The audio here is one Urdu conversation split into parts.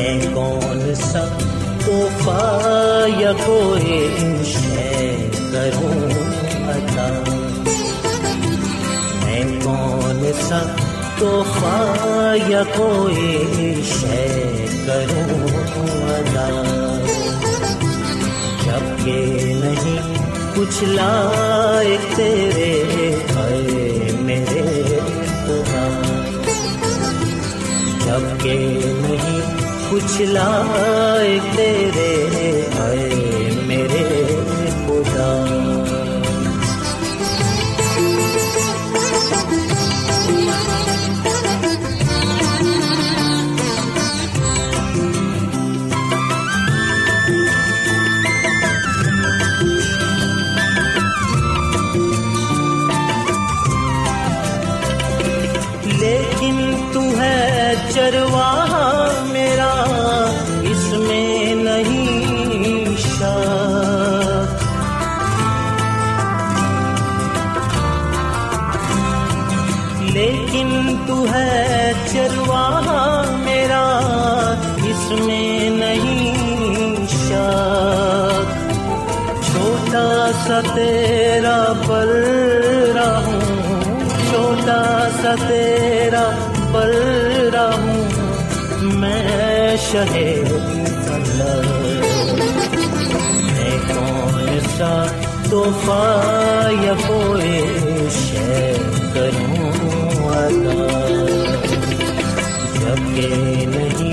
میں کون سا توحفہ یا کوئی شے کروں؟ عطا۔ میں کون سا توحفہ یا کوئی شے کروں؟ ادا جبکہ نہیں کچھ لائق تیرے کچھ میں میں کون سا توحفہ یا کوئی شیر کروں ادا؟ جبکہ نہیں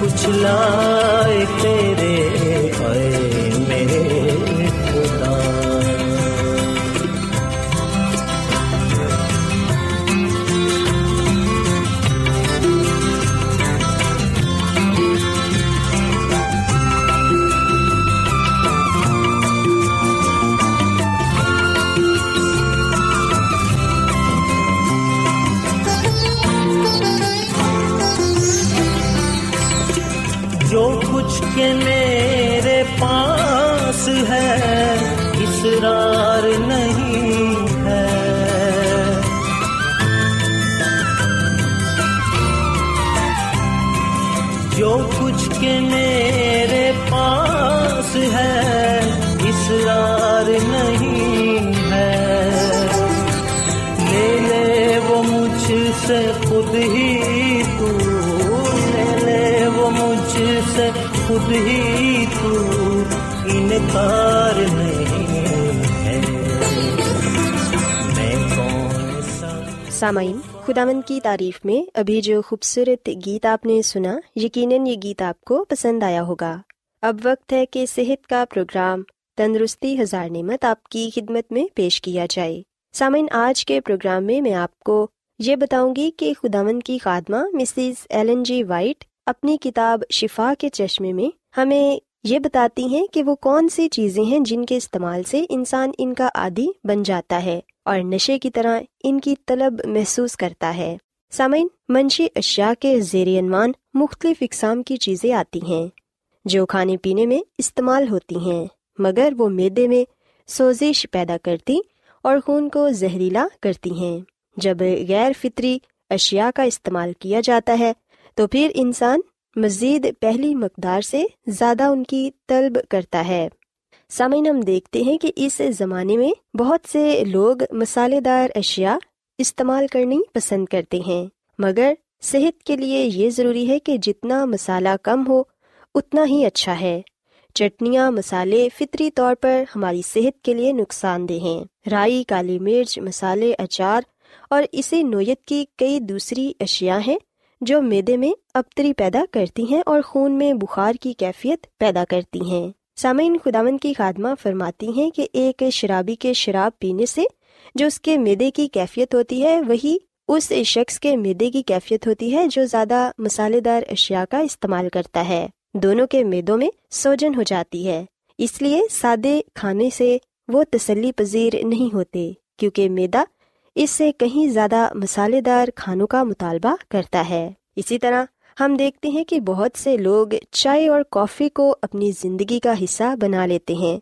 کچھ لائے تیرے کہ میرے پاس ہے اس رات سامعین، خداوند کی تعریف میں ابھی جو خوبصورت گیت آپ نے سنا، یقیناً یہ گیت آپ کو پسند آیا ہوگا۔ اب وقت ہے کہ صحت کا پروگرام تندرستی ہزار نعمت آپ کی خدمت میں پیش کیا جائے۔ سامعین، آج کے پروگرام میں میں آپ کو یہ بتاؤں گی کہ خداوند کی خادمہ مسز ایلن جی وائٹ اپنی کتاب شفا کے چشمے میں ہمیں یہ بتاتی ہیں کہ وہ کون سی چیزیں ہیں جن کے استعمال سے انسان ان کا عادی بن جاتا ہے۔ اور نشے کی طرح ان کی طلب محسوس کرتا ہے۔ سامعین، منشی اشیاء کے زیر عنوان مختلف اقسام کی چیزیں آتی ہیں، جو کھانے پینے میں استعمال ہوتی ہیں، مگر وہ میدے میں سوزش پیدا کرتی اور خون کو زہریلا کرتی ہیں۔ جب غیر فطری اشیاء کا استعمال کیا جاتا ہے، تو پھر انسان مزید پہلی مقدار سے زیادہ ان کی طلب کرتا ہے۔ سامعین، ہم دیکھتے ہیں کہ اس زمانے میں بہت سے لوگ مسالے دار اشیاء استعمال کرنی پسند کرتے ہیں۔ مگر صحت کے لیے یہ ضروری ہے کہ جتنا مسالہ کم ہو، اتنا ہی اچھا ہے۔ چٹنیاں مسالے فطری طور پر ہماری صحت کے لیے نقصان دہ ہیں۔ رائی، کالی مرچ مسالے اچار اور اسی نوعیت کی کئی دوسری اشیاء ہیں جو میدے میں ابتری پیدا کرتی ہیں اور خون میں بخار کی کیفیت پیدا کرتی ہیں۔ سامعین خداون کی خادمہ فرماتی ہیں کہ ایک شرابی کے شراب پینے سے جو اس کے میدے کی کیفیت ہوتی ہے، وہی اس شخص کے میدے کی کیفیت ہوتی ہے جو زیادہ مسالے دار اشیاء کا استعمال کرتا ہے۔ دونوں کے میدوں میں سوجن ہو جاتی ہے۔ اس لیے سادے کھانے سے وہ تسلی پذیر نہیں ہوتے، کیونکہ میدا اس سے کہیں زیادہ مسالے دار کھانوں کا مطالبہ کرتا ہے۔ اسی طرح ہم دیکھتے ہیں کہ بہت سے لوگ چائے اور کافی کو اپنی زندگی کا حصہ بنا لیتے ہیں۔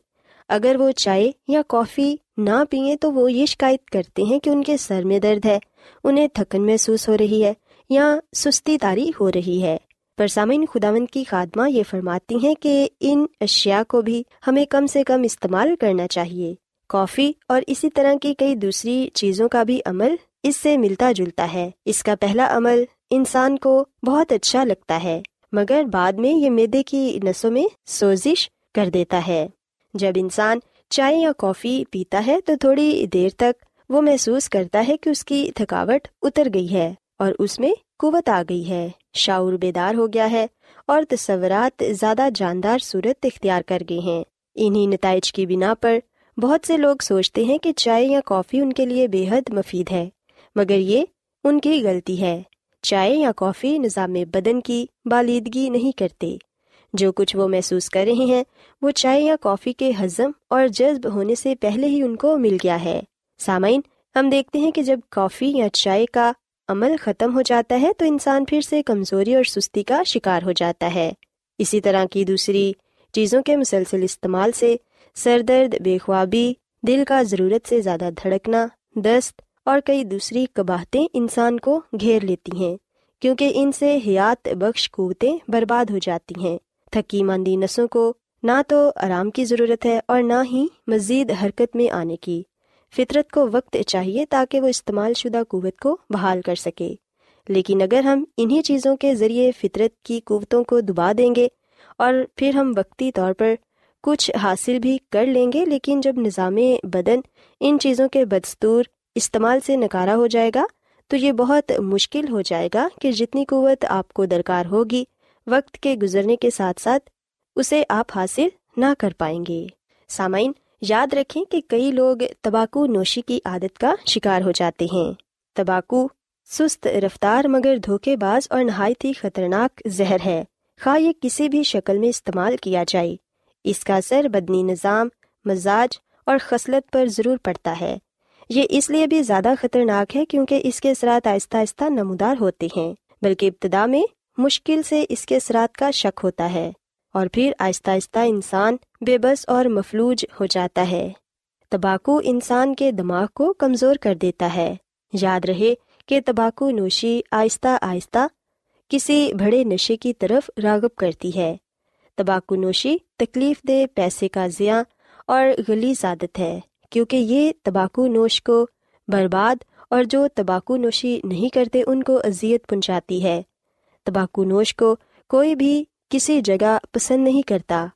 اگر وہ چائے یا کافی نہ پئیں تو وہ یہ شکایت کرتے ہیں کہ ان کے سر میں درد ہے، انہیں تھکن محسوس ہو رہی ہے یا سستی تاری ہو رہی ہے۔ پر سامعین خداوند کی خادمہ یہ فرماتی ہیں کہ ان اشیاء کو بھی ہمیں کم سے کم استعمال کرنا چاہیے۔ کافی اور اسی طرح کی کئی دوسری چیزوں کا بھی عمل اس سے ملتا جلتا ہے۔ اس کا پہلا عمل انسان کو بہت اچھا لگتا ہے، مگر بعد میں یہ میدے کی نسوں میں سوزش کر دیتا ہے۔ جب انسان چائے یا کافی پیتا ہے تو تھوڑی دیر تک وہ محسوس کرتا ہے کہ اس کی تھکاوٹ اتر گئی ہے اور اس میں قوت آ گئی ہے۔ شعور بیدار ہو گیا ہے اور تصورات زیادہ جاندار صورت اختیار کر گئے ہیں۔ انہی نتائج کی بنا پر بہت سے لوگ سوچتے ہیں کہ چائے یا کافی ان کے لیے بے حد مفید ہے، مگر یہ ان کی غلطی ہے۔ چائے یا کافی نظام بدن کی بالیدگی نہیں کرتے۔ جو کچھ وہ محسوس کر رہے ہیں، وہ چائے یا کافی کے ہضم اور جذب ہونے سے پہلے ہی ان کو مل گیا ہے۔ سامعین، ہم دیکھتے ہیں کہ جب کافی یا چائے کا عمل ختم ہو جاتا ہے تو انسان پھر سے کمزوری اور سستی کا شکار ہو جاتا ہے۔ اسی طرح کی دوسری چیزوں کے مسلسل استعمال سے سر درد، بے خوابی، دل کا ضرورت سے زیادہ دھڑکنا، دست اور کئی دوسری قباہتیں انسان کو گھیر لیتی ہیں، کیونکہ ان سے حیات بخش قوتیں برباد ہو جاتی ہیں۔ تھکی ماندی نسوں کو نہ تو آرام کی ضرورت ہے اور نہ ہی مزید حرکت میں آنے کی۔ فطرت کو وقت چاہیے تاکہ وہ استعمال شدہ قوت کو بحال کر سکے۔ لیکن اگر ہم انہیں چیزوں کے ذریعے فطرت کی قوتوں کو دبا دیں گے اور پھر ہم وقتی طور پر کچھ حاصل بھی کر لیں گے، لیکن جب نظام بدن ان چیزوں کے بدستور استعمال سے نکارا ہو جائے گا تو یہ بہت مشکل ہو جائے گا کہ جتنی قوت آپ کو درکار ہوگی، وقت کے گزرنے کے ساتھ ساتھ اسے آپ حاصل نہ کر پائیں گے۔ سامعین، یاد رکھیں کہ کئی لوگ تباکو نوشی کی عادت کا شکار ہو جاتے ہیں۔ تباکو سست رفتار مگر دھوکے باز اور نہایت ہی خطرناک زہر ہے۔ خواہ یہ کسی بھی شکل میں استعمال کیا جائے، اس کا اثر بدنی نظام، مزاج اور خصلت پر ضرور پڑتا ہے۔ یہ اس لیے بھی زیادہ خطرناک ہے کیونکہ اس کے اثرات آہستہ آہستہ نمودار ہوتے ہیں، بلکہ ابتدا میں مشکل سے اس کے اثرات کا شک ہوتا ہے، اور پھر آہستہ آہستہ انسان بے بس اور مفلوج ہو جاتا ہے۔ تباکو انسان کے دماغ کو کمزور کر دیتا ہے۔ یاد رہے کہ تباکو نوشی آہستہ آہستہ کسی بڑے نشے کی طرف راغب کرتی ہے۔ تباکو نوشی تکلیف دہ پیسے کا ضیاع اور گلی عادت ہے۔ کیونکہ یہ تباکو نوش کو برباد اور جو تباکو نوشی نہیں کرتے ان کو اذیت پہنچاتی ہے۔ تباکو نوش کو کوئی بھی کسی جگہ پسند نہیں کرتا۔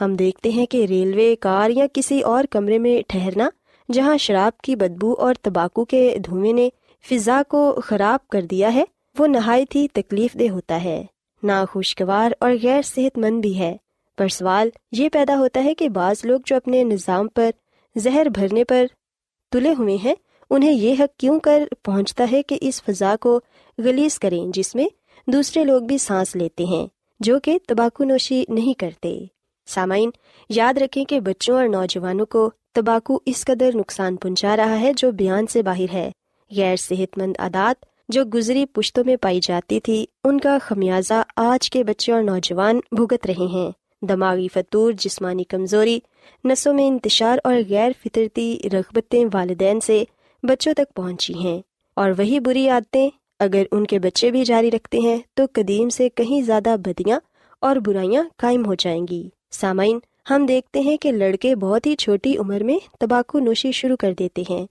ہم دیکھتے ہیں کہ ریلوے کار یا کسی اور کمرے میں ٹھہرنا، جہاں شراب کی بدبو اور تباکو کے دھوئیں نے فضا کو خراب کر دیا ہے، وہ نہایت ہی تکلیف دہ ہوتا ہے۔ ناخوشگوار اور غیر صحت مند بھی ہے۔ پر سوال یہ پیدا ہوتا ہے کہ بعض لوگ جو اپنے نظام پر زہر بھرنے پر تلے ہوئے ہیں۔ انہیں یہ حق کیوں کر پہنچتا ہے کہ اس فضا کو گلیز کریں جس میں دوسرے لوگ بھی سانس لیتے ہیں، جو کہ تباکو نوشی نہیں کرتے۔ سامعین، یاد رکھیں کہ بچوں اور نوجوانوں کو تباکو اس قدر نقصان پہنچا رہا ہے جو بیان سے باہر ہے۔ غیر صحت مند عادات جو گزری پشتوں میں پائی جاتی تھی، ان کا خمیازہ آج کے بچے اور نوجوان بھگت رہے ہیں۔ دماغی فطور جسمانی کمزوری نسوں میں انتشار اور غیر فطرتی رغبتیں والدین سے بچوں تک پہنچی ہیں۔ اور وہی بری عادتیں اگر ان کے بچے بھی جاری رکھتے ہیں تو قدیم سے کہیں زیادہ بدیاں اور برائیاں قائم ہو جائیں گی۔ سامعین، ہم دیکھتے ہیں کہ لڑکے بہت ہی چھوٹی عمر میں تمباکو نوشی شروع کر دیتے ہیں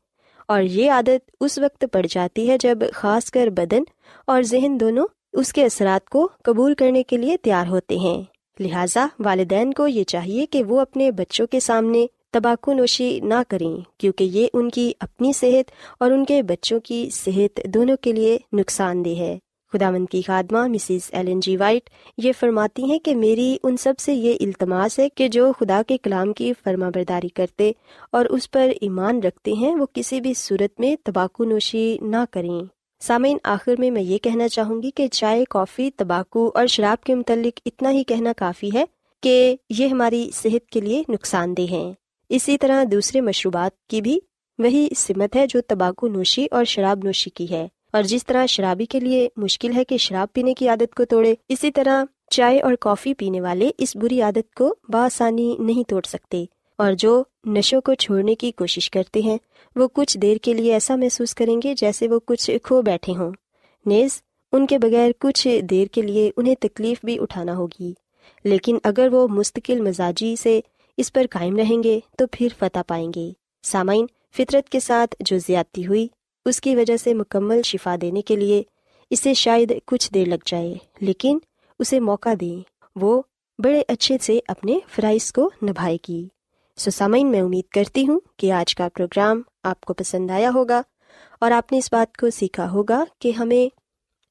اور یہ عادت اس وقت پڑ جاتی ہے جب خاص کر بدن اور ذہن دونوں اس کے اثرات کو قبول کرنے کے لیے تیار ہوتے ہیں۔ لہٰذا والدین کو یہ چاہیے کہ وہ اپنے بچوں کے سامنے تمباکو نوشی نہ کریں، کیونکہ یہ ان کی اپنی صحت اور ان کے بچوں کی صحت دونوں کے لیے نقصان دہ ہے۔ خدا مند کی خادمہ مسز ایلن جی وائٹ یہ فرماتی ہیں کہ میری ان سب سے یہ التماس ہے کہ جو خدا کے کلام کی فرما برداری کرتے اور اس پر ایمان رکھتے ہیں، وہ کسی بھی صورت میں تمباکو نوشی نہ کریں۔ سامعین، آخر میں میں یہ کہنا چاہوں گی کہ چائے، کافی تمباکو اور شراب کے متعلق اتنا ہی کہنا کافی ہے کہ یہ ہماری صحت کے لیے نقصان دہ ہیں۔ اسی طرح دوسرے مشروبات کی بھی وہی سمت ہے جو تمباکو نوشی اور شراب نوشی کی ہے۔ اور جس طرح شرابی کے لیے مشکل ہے کہ شراب پینے کی عادت کو توڑے، اسی طرح چائے اور کافی پینے والے اس بری عادت کو بآسانی نہیں توڑ سکتے۔ اور جو نشوں کو چھوڑنے کی کوشش کرتے ہیں۔ وہ کچھ دیر کے لیے ایسا محسوس کریں گے جیسے وہ کچھ کھو بیٹھے ہوں۔ نیز، ان کے بغیر کچھ دیر کے لیے انہیں تکلیف بھی اٹھانا ہوگی۔ لیکن اگر وہ مستقل مزاجی سے اس پر قائم رہیں گے، تو پھر فتح پائیں گے۔ سامعین، فطرت کے ساتھ جو زیادتی ہوئی، اس کی وجہ سے مکمل شفا دینے کے لیے اسے شاید کچھ دیر لگ جائے، لیکن اسے موقع دیں۔ وہ بڑے اچھے سے اپنے فرائض کو نبھائے گی۔ سو سامعین میں امید کرتی ہوں کہ آج کا پروگرام آپ کو پسند آیا ہوگا اور آپ نے اس بات کو سیکھا ہوگا کہ ہمیں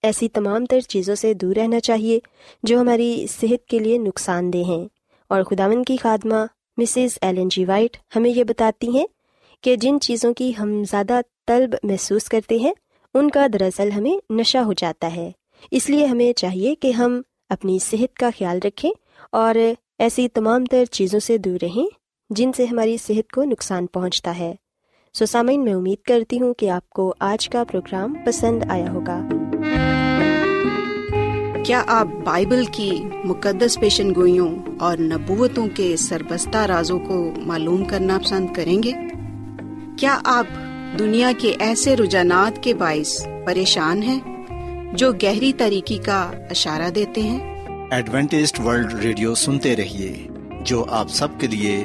ایسی تمام تر چیزوں سے دور رہنا چاہیے جو ہماری صحت کے لیے نقصان دہ ہیں۔ اور خداون کی خادمہ مسز ایلن جی وائٹ ہمیں یہ بتاتی ہیں کہ جن چیزوں کی ہم زیادہ طلب محسوس کرتے ہیں، ان کا دراصل ہمیں نشہ ہو جاتا ہے۔ اس لیے ہمیں چاہیے کہ ہم اپنی صحت کا خیال رکھیں اور ایسی تمام تر چیزوں سے دور رہیں جن سے ہماری صحت کو نقصان پہنچتا ہے۔ سو سامعین میں امید کرتی ہوں کہ آپ کو آج کا پروگرام پسند آیا ہوگا۔ کیا آپ بائبل کی مقدس پیشن گوئیوں اور نبوتوں کے سربستہ رازوں کو معلوم کرنا پسند کریں گے؟ کیا آپ دنیا کے ایسے رجحانات کے باعث پریشان ہیں جو گہری طریقے کا اشارہ دیتے ہیں؟ ایڈوینٹسٹ ورلڈ ریڈیو سنتے رہیے جو آپ سب کے لیے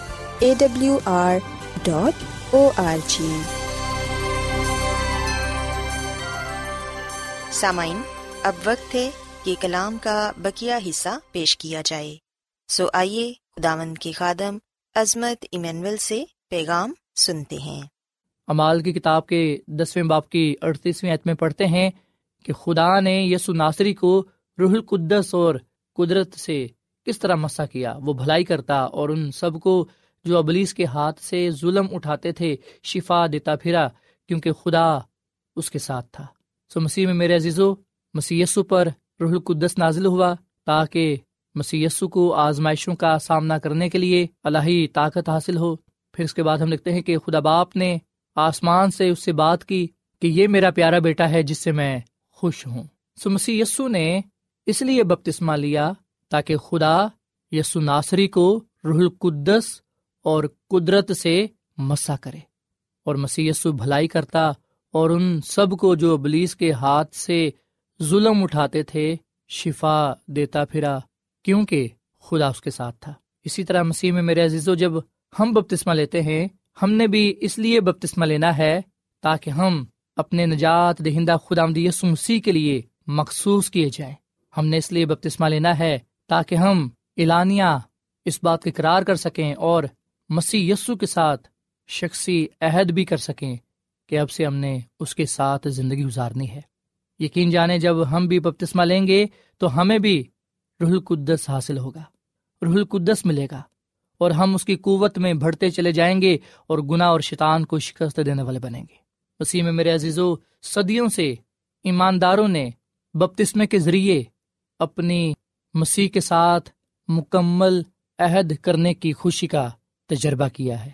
A W R dot O R G سامعین اب وقت ہے کہ کلام کا بکیا حصہ پیش کیا جائے۔ سو آئیے خداوند کی خادم عظمت ایمینول سے پیغام سنتے ہیں۔ امال کی کتاب کے دسویں باپ کی اڑتیسویں میں پڑھتے ہیں کہ خدا نے یسو ناصری کو روح القدس اور قدرت سے کس طرح مسا کیا۔ وہ بھلائی کرتا اور ان سب کو جو ابلیس کے ہاتھ سے ظلم اٹھاتے تھے، شفا دیتا پھرا، کیونکہ خدا اس کے ساتھ تھا۔ سو مسیح میں میرے عزیزو مسی پر رح القدس نازل ہوا تاکہ مسی کو آزمائشوں کا سامنا کرنے کے لیے الہی طاقت حاصل ہو۔ پھر اس کے بعد ہم لکھتے ہیں کہ خدا باپ نے آسمان سے اس سے بات کی کہ یہ میرا پیارا بیٹا ہے جس سے میں خوش ہوں۔ سو مسی یسو نے اس لیے بپتسمہ لیا تاکہ خدا یسو ناصری کو رح القدس اور قدرت سے مسا کرے۔ اور مسی یسو بھلائی کرتا اور ان سب کو جو ابلیس کے ہاتھ سے ظلم اٹھاتے تھے، شفا دیتا پھرا، کیونکہ خدا اس کے ساتھ تھا۔ اسی طرح مسیح میں میرے عزیز و جب ہم بپتسمہ لیتے ہیں، ہم نے بھی اس لیے بپتسمہ لینا ہے تاکہ ہم اپنے نجات دہندہ خدا یسو مسیح کے لیے مخصوص کیے جائیں۔ ہم نے اس لیے بپتسمہ لینا ہے تاکہ ہم اعلانیہ اس بات کا اقرار کر سکیں اور مسیح یسو کے ساتھ شخصی عہد بھی کر سکیں کہ اب سے ہم نے اس کے ساتھ زندگی گزارنی ہے۔ یقین جانے جب ہم بھی بپتسمہ لیں گے تو ہمیں بھی رح القدس حاصل ہوگا رح القدس ملے گا اور ہم اس کی قوت میں بڑھتے چلے جائیں گے اور گنا اور شیطان کو شکست دینے والے بنیں گے۔ اسی میں میرے عزیز و صدیوں سے ایمانداروں نے بپتسمے کے ذریعے اپنی مسیح کے ساتھ مکمل عہد کرنے کی خوشی کا تجربہ کیا ہے۔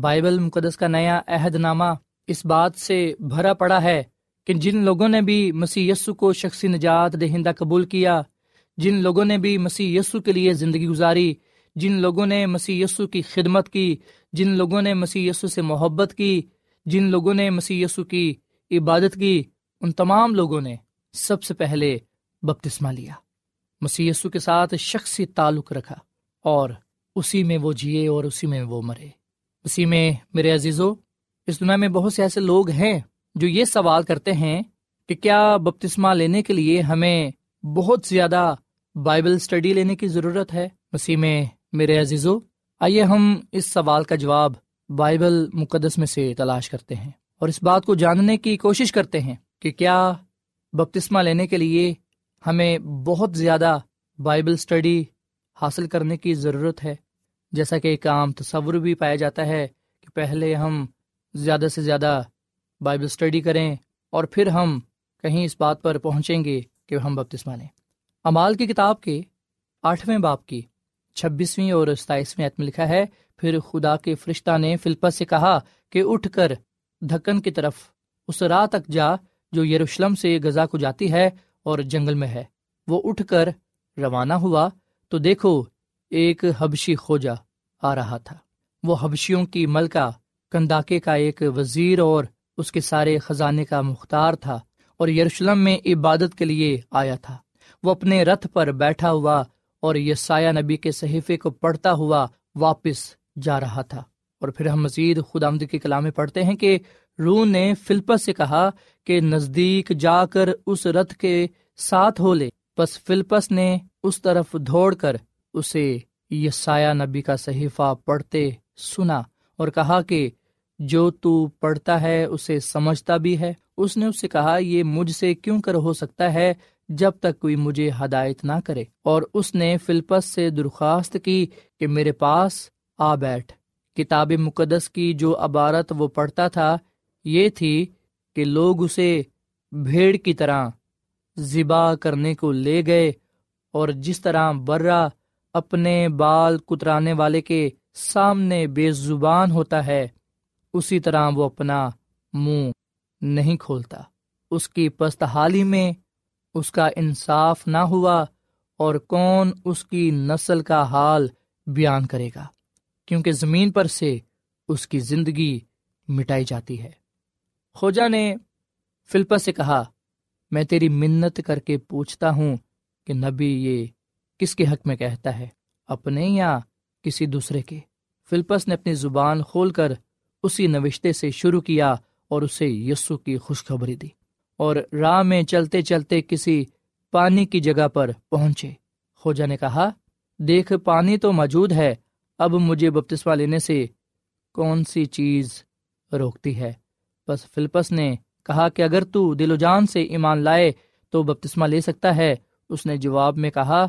بائبل مقدس کا نیا عہد نامہ اس بات سے بھرا پڑا ہے کہ جن لوگوں نے بھی مسیح یسو کو شخصی نجات دہندہ قبول کیا، جن لوگوں نے بھی مسیح یسو کے لیے زندگی گزاری، جن لوگوں نے مسیح یسو کی خدمت کی، جن لوگوں نے مسیح یسو سے محبت کی، جن لوگوں نے مسیح یسو کی عبادت کی، ان تمام لوگوں نے سب سے پہلے بپتسمہ لیا۔ مسیح یسو کے ساتھ شخصی تعلق رکھا اور اسی میں وہ جیے اور اسی میں وہ مرے۔ اسی میں میرے عزیزو، اس دنیا میں بہت سے ایسے لوگ ہیں جو یہ سوال کرتے ہیں کہ کیا بپتسمہ لینے کے لیے ہمیں بہت زیادہ بائبل اسٹڈی لینے کی ضرورت ہے؟ مسیح میں میرے عزیزو، آئیے ہم اس سوال کا جواب بائبل مقدس میں سے تلاش کرتے ہیں اور اس بات کو جاننے کی کوشش کرتے ہیں کہ کیا بپتسمہ لینے کے لیے ہمیں بہت زیادہ بائبل اسٹڈی حاصل کرنے کی ضرورت ہے؟ جیسا کہ ایک عام تصور بھی پایا جاتا ہے کہ پہلے ہم زیادہ سے زیادہ بائبل اسٹڈی کریں اور پھر ہم کہیں اس بات پر پہنچیں گے کہ ہم بپتسمہ لیں۔ امال کی کتاب کے آٹھویں باپ کی چھبیسویں اور ستائیسویں عتم لکھا ہے، پھر خدا کے فرشتہ نے فلپس سے کہا کہ اٹھ کر دھکن کی طرف اس راہ تک جا جو یروشلم سے غزہ کو جاتی ہے اور جنگل میں ہے۔ وہ اٹھ کر روانہ ہوا تو دیکھو ایک حبشی کھوجا آ رہا تھا۔ وہ حبشیوں کی ملکہ کنداکے کا ایک وزیر اور اس کے سارے خزانے کا مختار تھا اور یروشلم میں عبادت کے لیے آیا تھا۔ وہ اپنے رتھ پر بیٹھا ہوا اور یہ سایہ نبی کے صحیفے کو پڑھتا ہوا واپس جا رہا تھا۔ اور پھر ہم مزید خدا آمد کی کلام پڑھتے ہیں کہ رو نے فلپس سے کہا کہ نزدیک جا کر اس رتھ کے ساتھ ہو لے۔ بس فلپس نے اس طرف دوڑ کر اسے یہ سایہ نبی کا صحیفہ پڑھتے سنا اور کہا کہ جو تو پڑھتا ہے اسے سمجھتا بھی ہے۔ اس نے اس سے کہا، یہ مجھ سے کیوں کر ہو سکتا ہے جب تک کوئی مجھے ہدایت نہ کرے؟ اور اس نے فلپس سے درخواست کی کہ میرے پاس آ بیٹھ۔ کتاب مقدس کی جو عبارت وہ پڑھتا تھا، یہ تھی کہ لوگ اسے بھیڑ کی طرح ذبا کرنے کو لے گئے اور جس طرح برا اپنے بال کترانے والے کے سامنے بے زبان ہوتا ہے، اسی طرح وہ اپنا منہ نہیں کھولتا۔ اس کی پست حالی میں اس کا انصاف نہ ہوا اور کون اس کی نسل کا حال بیان کرے گا، کیونکہ زمین پر سے اس کی زندگی مٹائی جاتی ہے۔ خوجا نے فلپا سے کہا، میں تیری منت کر کے پوچھتا ہوں کہ نبی یہ کس کے حق میں کہتا ہے؟ اپنے یا کسی دوسرے کے؟ فلپس نے اپنی زبان کھول کر اسی نوشتے سے شروع کیا اور اسے یسو کی خوشخبری دی اور راہ میں چلتے چلتے کسی پانی کی جگہ پر پہنچے۔ خوجا نے کہا، دیکھ، پانی تو موجود ہے، اب مجھے بپتسوا لینے سے کون سی چیز روکتی ہے؟ بس فلپس نے کہا کہ اگر تو دل و جان سے ایمان لائے تو بپتسما لے سکتا ہے۔ اس نے جواب میں کہا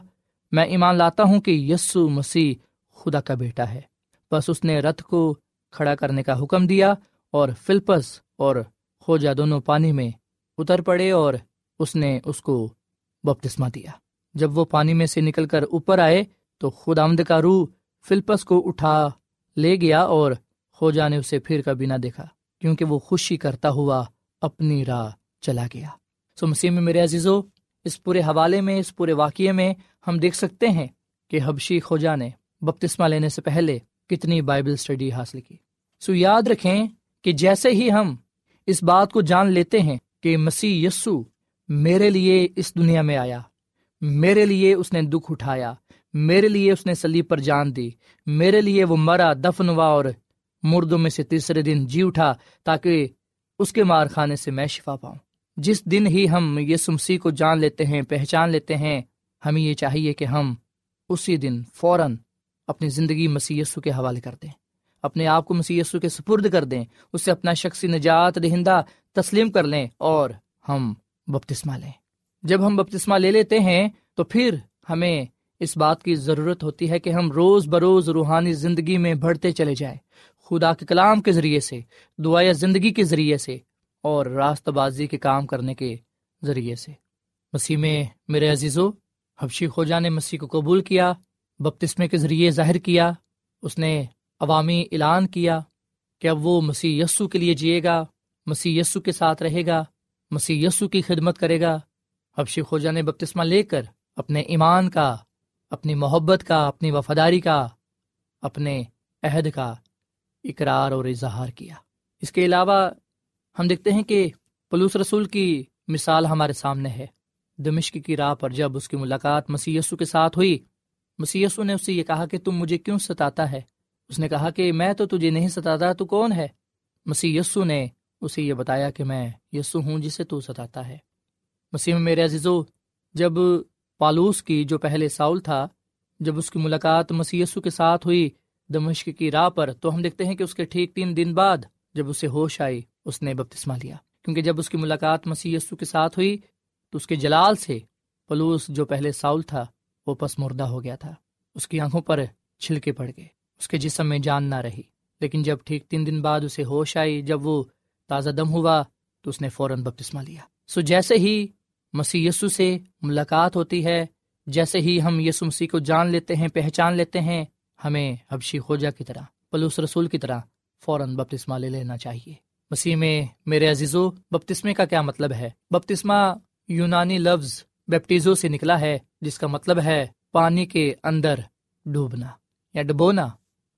میں ایمان لاتا ہوں کہ یسو مسیح خدا کا بیٹا ہے۔ بس اس نے رتھ کو کھڑا کرنے کا حکم دیا اور فلپس اور خوجا دونوں پانی میں اتر پڑے اور اس نے اس کو بپتسما دیا۔ جب وہ پانی میں سے نکل کر اوپر آئے تو خود آمد کا روح فلپس کو اٹھا لے گیا اور خوجا نے اسے پھر کبھی نہ دیکھا، کیونکہ وہ خوشی کرتا ہوا اپنی راہ چلا گیا۔ سو مسیح میں میرے عزیزو، اس پورے حوالے میں، اس پورے واقعے میں ہم دیکھ سکتے ہیں کہ حبشی خوجا نے بپتسما لینے سے پہلے کتنی بائبل اسٹڈی حاصل کی۔ سو یاد رکھیں کہ جیسے ہی ہم اس بات کو جان لیتے ہیں کہ مسیح یسو میرے لیے اس دنیا میں آیا، میرے لیے اس نے دکھ اٹھایا، میرے لیے اس نے سلیب پر جان دی، میرے لیے وہ مرا، دفن ہوا اور مردوں میں سے تیسرے دن جی اٹھا تاکہ اس کے مار خانے سے میں شفا پاؤں۔ جس دن ہی ہم یہ سمسی کو جان لیتے ہیں، پہچان لیتے ہیں ہمیں یہ چاہیے کہ ہم اسی دن فوراً اپنی زندگی مسی کے حوالے کر دیں، اپنے آپ کو مسی کے سپرد کر دیں اسے اپنا شخصی نجات دہندہ تسلیم کر لیں اور ہم بپتسما لیں۔ جب ہم بپتسما لے لیتے ہیں تو پھر ہمیں اس بات کی ضرورت ہوتی ہے کہ ہم روز بروز روحانی زندگی میں بڑھتے چلے جائیں، خدا کے کلام کے ذریعے سے دعا زندگی کے ذریعے سے اور راست بازی کے کام کرنے کے ذریعے سے۔ مسیح میں میرے عزیزو حبشی خوجا نے مسیح کو قبول کیا، بپتسمے کے ذریعے ظاہر کیا، اس نے عوامی اعلان کیا کہ اب وہ مسیح یسو کے لیے جیے گا، مسیح یسو کے ساتھ رہے گا، مسیح یسو کی خدمت کرے گا۔ حبشی خوجا نے بپتسمہ لے کر اپنے ایمان کا، اپنی محبت کا، اپنی وفاداری کا، اپنے عہد کا اقرار اور اظہار کیا۔ اس کے علاوہ ہم دیکھتے ہیں کہ پلوس رسول کی مثال ہمارے سامنے ہے۔ دمشق کی راہ پر جب اس کی ملاقات مسی کے ساتھ ہوئی مسی نے اسے یہ کہا کہ تم مجھے کیوں ستاتا ہے؟ اس نے کہا کہ میں تو تجھے نہیں ستاتا، تو کون ہے؟ مسی یسو نے اسے یہ بتایا کہ میں یسو ہوں جسے تو ستاتا ہے۔ مسیح میرے عزیزو، جب پالوس کی جو پہلے ساؤل تھا، جب اس کی ملاقات مسی کے ساتھ ہوئی دمشق کی راہ پر، تو ہم دیکھتے ہیں کہ اس کے ٹھیک تین دن بعد جب اسے ہوش آئی، اس نے بپتسما لیا۔ کیونکہ جب اس کی ملاقات مسی کے ساتھ ہوئی تو اس کے جلال سے پلوس جو پہلے ساؤل تھا، وہ پس مردہ ہو گیا تھا۔ اس کی آنکھوں پر چھلکے پڑ گئے۔ اس کے جسم میں جان نہ رہی۔ لیکن جب ٹھیک تین دن بعد اسے ہوش آئی، جب وہ تازہ دم ہوا، تو اس نے فوراً بپتسما لیا۔ سو جیسے ہی مسی یسو سے ملاقات ہوتی ہے، جیسے ہی ہم یسو مسیح کو جان لیتے ہیں، پہچان لیتے ہیں، ہمیں حبشی خوجا کی طرح، پلوس رسول کی طرح فوراً بپتسما لے لینا چاہیے۔ مسیح میں، میرے عزیزو، بپتسمے کا کیا مطلب ہے؟ بپتسما یونانی لفظ بیپٹیزو سے نکلا ہے، جس کا مطلب ہے پانی کے اندر ڈوبنا یا ڈبونا،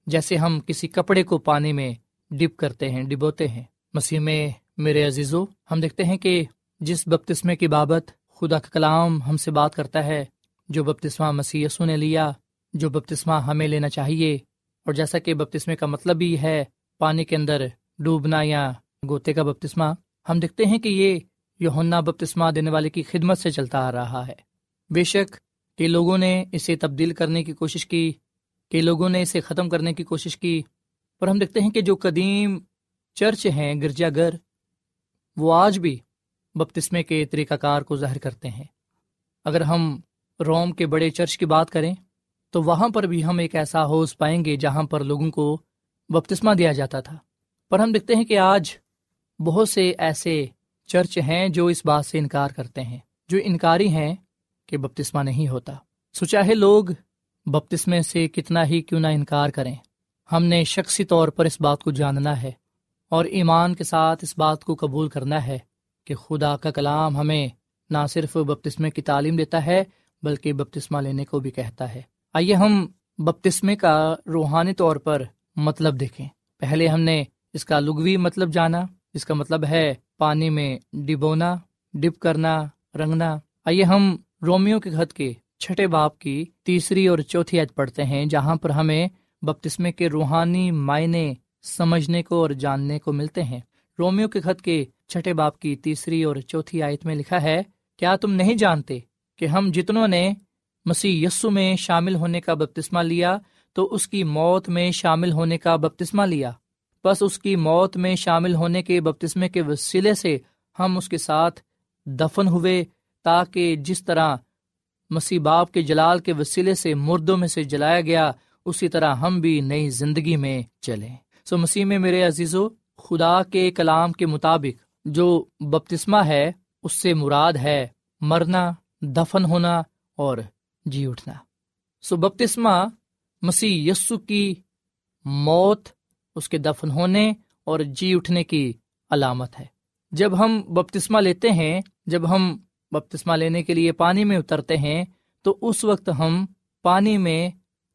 جیسے ہم کسی کپڑے کو پانی میں ڈپ کرتے ہیں، ڈبوتے ہیں۔ مسیح میں میرے عزیزو، ہم دیکھتے ہیں کہ جس بپتسمے کی بابت خدا کا کلام ہم سے بات کرتا ہے، جو بپتسما مسیح نے لیا، جو بپتسما ہمیں لینا چاہیے، اور جیسا کہ بپتسمے کا مطلب بھی ہے پانی کے اندر ڈوبنا یا گوتے کا بپتسما ہم دیکھتے ہیں کہ یہ یونا بپتسما دینے والے کی خدمت سے چلتا آ رہا ہے۔ بے شک، کہ لوگوں نے اسے تبدیل کرنے کی کوشش کی، کہ لوگوں نے اسے ختم کرنے کی کوشش کی پر ہم دیکھتے ہیں کہ جو قدیم چرچ ہیں گرجا گھر، وہ آج بھی بپتسمے کے طریقہ کار کو ظاہر کرتے ہیں۔ اگر ہم روم کے بڑے چرچ کی بات کریں، تو وہاں پر بھی ہم ایک ایسا حوض پائیں گے جہاں پر لوگوں کو بپتسمہ دیا جاتا تھا۔ پر ہم دیکھتے ہیں کہ آج بہت سے ایسے چرچ ہیں جو اس بات سے انکار کرتے ہیں۔ جو انکاری ہیں کہ بپتسمہ نہیں ہوتا۔ سو چاہے لوگ بپتسمے سے کتنا ہی کیوں نہ انکار کریں، ہم نے شخصی طور پر اس بات کو جاننا ہے اور ایمان کے ساتھ اس بات کو قبول کرنا ہے کہ خدا کا کلام ہمیں نہ صرف بپتسمے کی تعلیم دیتا ہے، بلکہ بپتسمہ لینے کو بھی کہتا ہے۔ آئیے ہم بپتسمے کا روحانی طور پر مطلب دیکھیں۔ پہلے ہم نے اس کا لغوی مطلب جانا۔ اس کا مطلب ہے پانی میں ڈبونا ڈپ کرنا، رنگنا۔ آئیے ہم رومیو کے خط کے چھٹے باپ کی تیسری اور چوتھی عید پڑھتے ہیں، جہاں پر ہمیں بپتسمے کے روحانی معنی سمجھنے کو اور جاننے کو ملتے ہیں۔ رومیو کے خط کے چھٹے باپ کی تیسری اور چوتھی آیت میں لکھا ہے، کیا تم نہیں جانتے کہ ہم جتنوں نے مسیح یسو میں شامل ہونے کا بپتسمہ لیا، تو اس کی موت میں شامل ہونے کا بپتسمہ لیا؟ بس اس کی موت میں شامل ہونے کے بپتسمے کے وسیلے سے ہم اس کے ساتھ دفن ہوئے تاکہ جس طرح مسیح باپ کے جلال کے وسیلے سے مردوں میں سے جلایا گیا، اسی طرح ہم بھی نئی زندگی میں چلیں۔ سو مسیح میں میرے عزیز و خدا کے کلام کے مطابق جو بپتسمہ ہے، اس سے مراد ہے مرنا، دفن ہونا اور جی اٹھنا۔ سو بپتسمہ مسیح یسو کی موت اس کے دفن ہونے اور جی اٹھنے کی علامت ہے۔ جب ہم بپتسمہ لیتے ہیں، جب ہم بپتسمہ لینے کے لیے پانی میں اترتے ہیں، تو اس وقت ہم پانی میں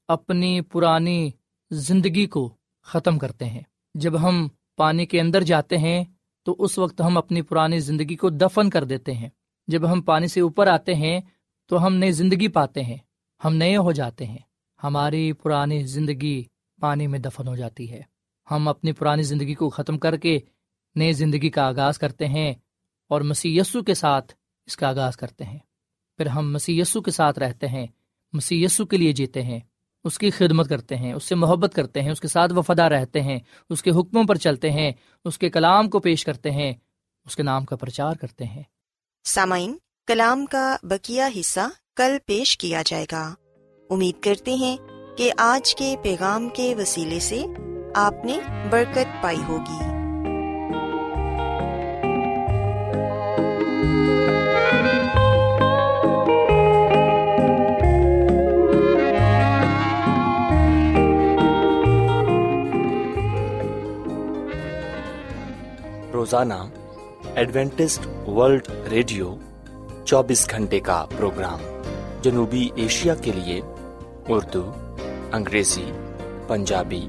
اپنی پرانی زندگی کو ختم کرتے ہیں۔ جب ہم پانی کے اندر جاتے ہیں، تو اس وقت ہم اپنی پرانی زندگی کو دفن کر دیتے ہیں۔ جب ہم پانی سے اوپر آتے ہیں، تو ہم نئی زندگی پاتے ہیں۔ ہم نئے ہو جاتے ہیں۔ ہماری پرانی زندگی پانی میں دفن ہو جاتی ہے۔ ہم اپنی پرانی زندگی کو ختم کر کے نئی زندگی کا آغاز کرتے ہیں اور مسی کے ساتھ اس کا آغاز کرتے ہیں۔ پھر ہم مسی کے ساتھ رہتے ہیں مسی کے لیے جیتے ہیں، اس کی خدمت کرتے ہیں، اس سے محبت کرتے ہیں، اس کے ساتھ وفادہ رہتے ہیں، اس کے حکموں پر چلتے ہیں، اس کے کلام کو پیش کرتے ہیں، اس کے نام کا پرچار کرتے ہیں۔ سامعین، کلام کا بکیا حصہ کل پیش کیا جائے گا۔ امید کرتے ہیں کہ آج کے پیغام کے وسیلے سے آپ نے برکت پائی ہوگی۔ روزانہ ایڈوینٹسٹ ورلڈ ریڈیو چوبیس گھنٹے کا پروگرام جنوبی ایشیا کے لیے اردو، انگریزی، پنجابی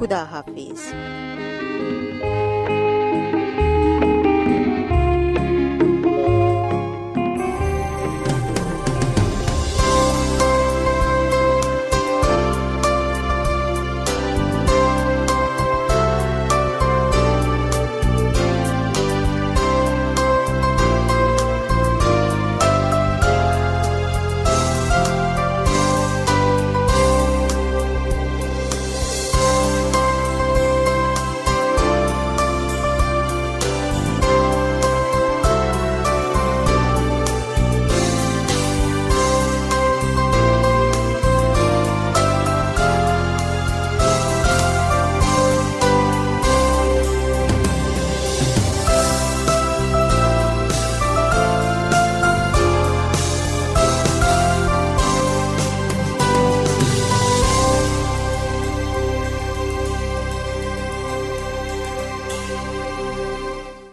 خدا حافظ